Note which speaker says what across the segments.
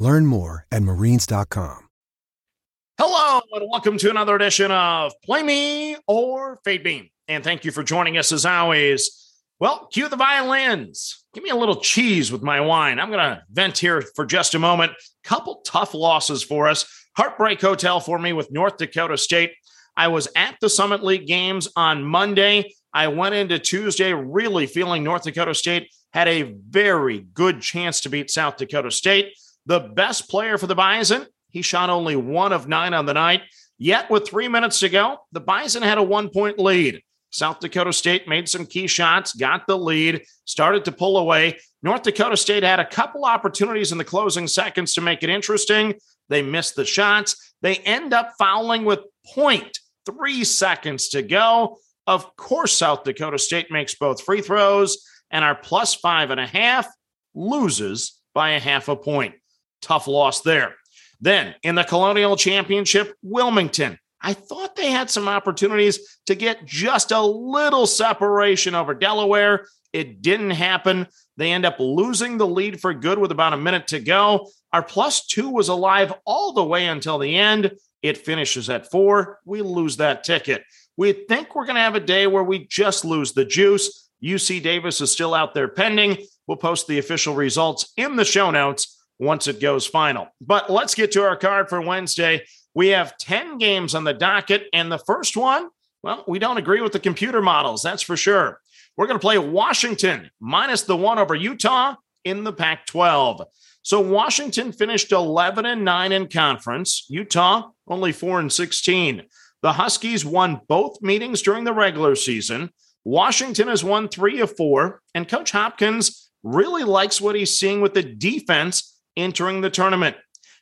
Speaker 1: Learn more at marines.com.
Speaker 2: Hello, and welcome to another edition of Play Me or Fade Me. And thank you for joining us as always. Well, cue the violins. Give me a little cheese with my wine. I'm going to vent here for just a moment. Couple tough losses for us. Heartbreak Hotel for me with North Dakota State. I was at the Summit League games on Monday. I went into Tuesday really feeling North Dakota State had a very good chance to beat South Dakota State. The best player for the Bison, he shot only one of nine on the night. Yet, with three minutes to go, the Bison had a one point lead. South Dakota State made some key shots, got the lead, started to pull away. North Dakota State had a couple opportunities in the closing seconds to make it interesting. They missed the shots. They end up fouling with 0.3 seconds to go. Of course, South Dakota State makes both free throws, and our plus five and a half loses by a half a point. Tough loss there. Then in the Colonial Championship, Wilmington. I thought they had some opportunities to get just a little separation over Delaware. It didn't happen. They end up losing the lead for good with about a minute to go. Our plus two was alive all the way until the end. It finishes at four. We lose that ticket. We think we're going to have a day where we just lose the juice. UC Davis is still out there pending. We'll post the official results in the show notes once it goes final. But let's get to our card for Wednesday. We have 10 games on the docket, and the first one, well, we don't agree with the computer models, that's for sure. We're going to play Washington minus the one over Utah in the Pac 12. So Washington finished 11 and 9 in conference, Utah only 4 and 16. The Huskies won both meetings during the regular season. Washington has won 3 of 4, and coach Hopkins really likes what he's seeing with the defense entering the tournament.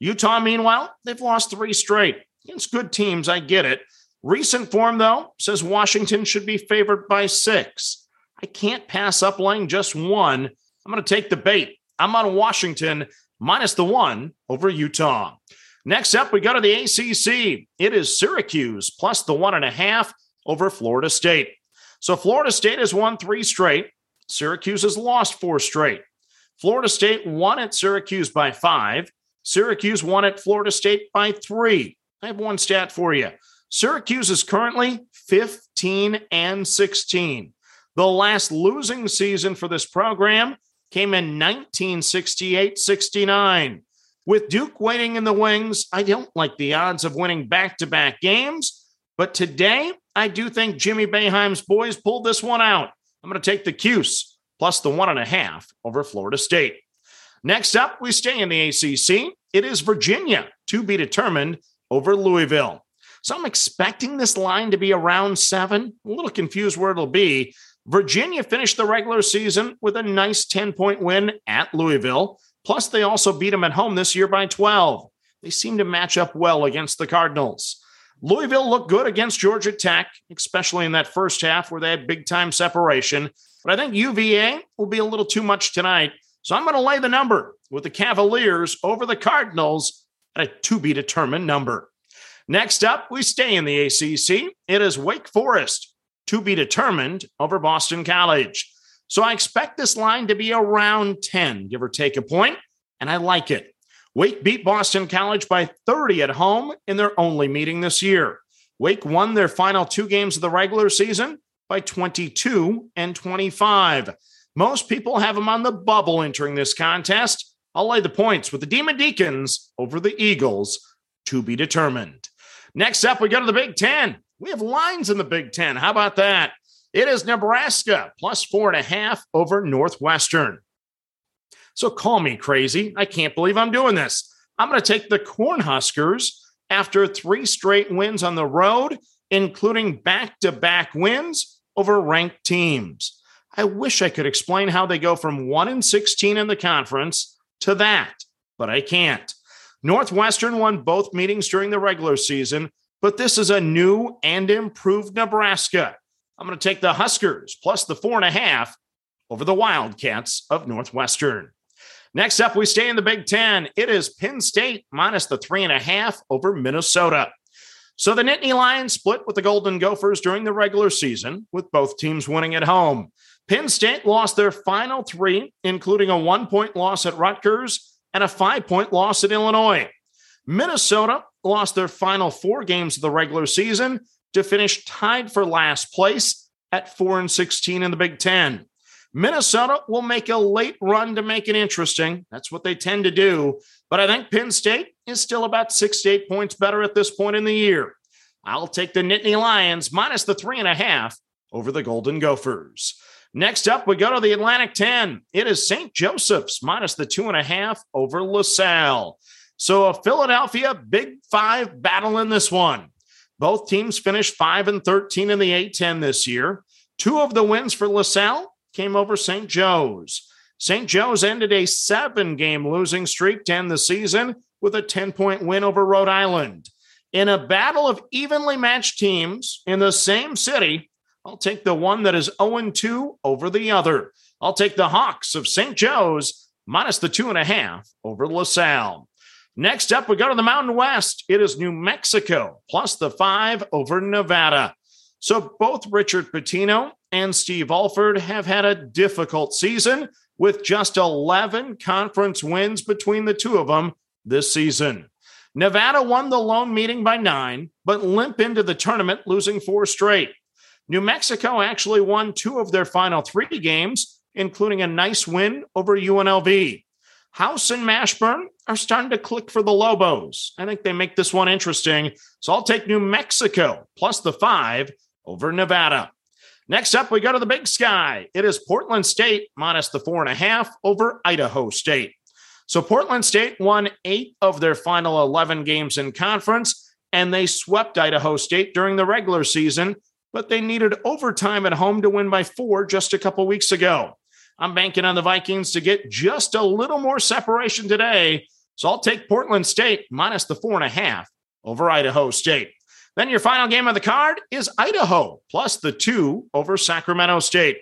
Speaker 2: Utah, meanwhile, they've lost three straight against good teams. I get it. Recent form, though, says Washington should be favored by six. I can't pass up laying just one. I'm going to take the bait. I'm on Washington minus the one over Utah. Next up, we go to the ACC. It is Syracuse plus the one and a half over Florida State. So Florida State has won three straight. Syracuse has lost four straight. Florida State won at Syracuse by five. Syracuse won at Florida State by three. I have one stat for you. Syracuse is currently 15 and 16. The last losing season for this program came in 1968 69. With Duke waiting in the wings, I don't like the odds of winning back to back games. But today, I do think Jimmy Boeheim's boys pulled this one out. I'm going to take the Cuse plus the one and a half over Florida State. Next up, we stay in the ACC. It is Virginia to be determined over Louisville. So I'm expecting this line to be around seven. A little confused where it'll be. Virginia finished the regular season with a nice 10 point win at Louisville. Plus, they also beat them at home this year by 12. They seem to match up well against the Cardinals. Louisville looked good against Georgia Tech, especially in that first half where they had big time separation. But I think UVA will be a little too much tonight. So I'm going to lay the number with the Cavaliers over the Cardinals at a to be determined number. Next up, we stay in the ACC. It is Wake Forest to be determined over Boston College. So I expect this line to be around 10, give or take a point, and I like it. Wake beat Boston College by 30 at home in their only meeting this year. Wake won their final two games of the regular season by 22 and 25. Most people have them on the bubble entering this contest. I'll lay the points with the Demon Deacons over the Eagles to be determined. Next up, we go to the Big Ten. We have lines in the Big Ten. How about that? It is Nebraska plus four and a half over Northwestern. So call me crazy. I can't believe I'm doing this. I'm going to take the Cornhuskers after three straight wins on the road, including back to back wins over ranked teams. I wish I could explain how they go from 1 and 16 in the conference to that, but I can't. Northwestern won both meetings during the regular season, but this is a new and improved Nebraska. I'm going to take the Huskers plus the four and a half over the Wildcats of Northwestern. Next up, we stay in the Big Ten. It is Penn State minus the three and a half over Minnesota. So the Nittany Lions split with the Golden Gophers during the regular season, with both teams winning at home. Penn State lost their final three, including a one point loss at Rutgers and a five point loss at Illinois. Minnesota lost their final four games of the regular season to finish tied for last place at 4 and 16 in the Big 10. Minnesota will make a late run to make it interesting. That's what they tend to do. But I think Penn State is still about six to eight points better at this point in the year. I'll take the Nittany Lions minus the three and a half over the Golden Gophers. Next up, we go to the Atlantic 10. It is St. Joseph's minus the two and a half over LaSalle. So a Philadelphia Big Five battle in this one. Both teams finished 5 and 13 in the A10 this year. Two of the wins for LaSalle came over St. Joe's. St. Joe's ended a seven game losing streak to end the season with a 10 point win over Rhode Island. In a battle of evenly matched teams in the same city, I'll take the one that is 0 2 over the other. I'll take the Hawks of St. Joe's minus the two and a half over LaSalle. Next up, we go to the Mountain West. It is New Mexico plus the five over Nevada. So both Richard Pitino and Steve Alford have had a difficult season with just 11 conference wins between the two of them this season. Nevada won the lone meeting by nine, but limp into the tournament, losing four straight. New Mexico actually won two of their final three games, including a nice win over UNLV. House and Mashburn are starting to click for the Lobos. I think they make this one interesting. So I'll take New Mexico plus the five over Nevada. Next up, we go to the big sky. It is Portland State minus the four and a half over Idaho State. So Portland State won eight of their final 11 games in conference, and they swept Idaho State during the regular season, but they needed overtime at home to win by four just a couple weeks ago. I'm banking on the Vikings to get just a little more separation today. So I'll take Portland State minus the four and a half over Idaho State. Then your final game of the card is Idaho plus the two over Sacramento State.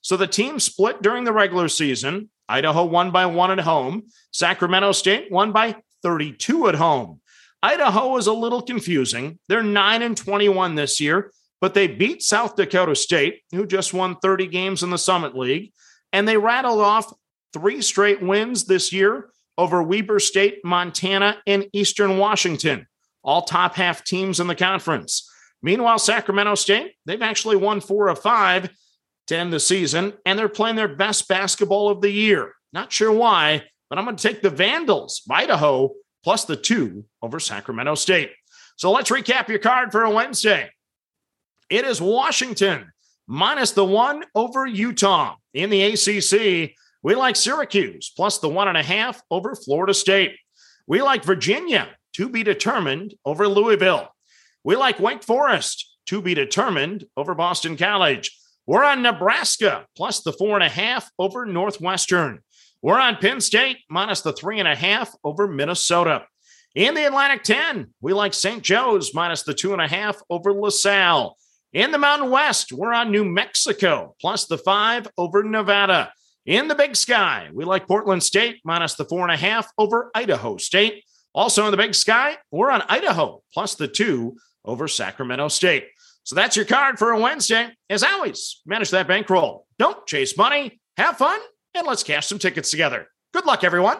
Speaker 2: So the team split during the regular season. Idaho won by one at home. Sacramento State won by 32 at home. Idaho is a little confusing. They're 9 and 21 this year, but they beat South Dakota State, who just won 30 games in the Summit League. And they rattled off three straight wins this year over Weber State, Montana, and Eastern Washington, all top half teams in the conference. Meanwhile, Sacramento State, they've actually won four of five to end the season, and they're playing their best basketball of the year. Not sure why, but I'm going to take the Vandals, Idaho, plus the two over Sacramento State. So let's recap your card for a Wednesday. It is Washington minus the one over Utah in the ACC. We like Syracuse plus the one and a half over Florida State. We like Virginia to be determined over Louisville. We like Wake Forest to be determined over Boston College. We're on Nebraska plus the four and a half over Northwestern. We're on Penn State minus the three and a half over Minnesota. In the Atlantic 10, we like St. Joe's minus the two and a half over LaSalle. In the Mountain West, we're on New Mexico, plus the five over Nevada. In the Big Sky, we like Portland State, minus the four and a half over Idaho State. Also in the Big Sky, we're on Idaho, plus the two over Sacramento State. So that's your card for a Wednesday. As always, manage that bankroll. Don't chase money, have fun, and let's cash some tickets together. Good luck, everyone.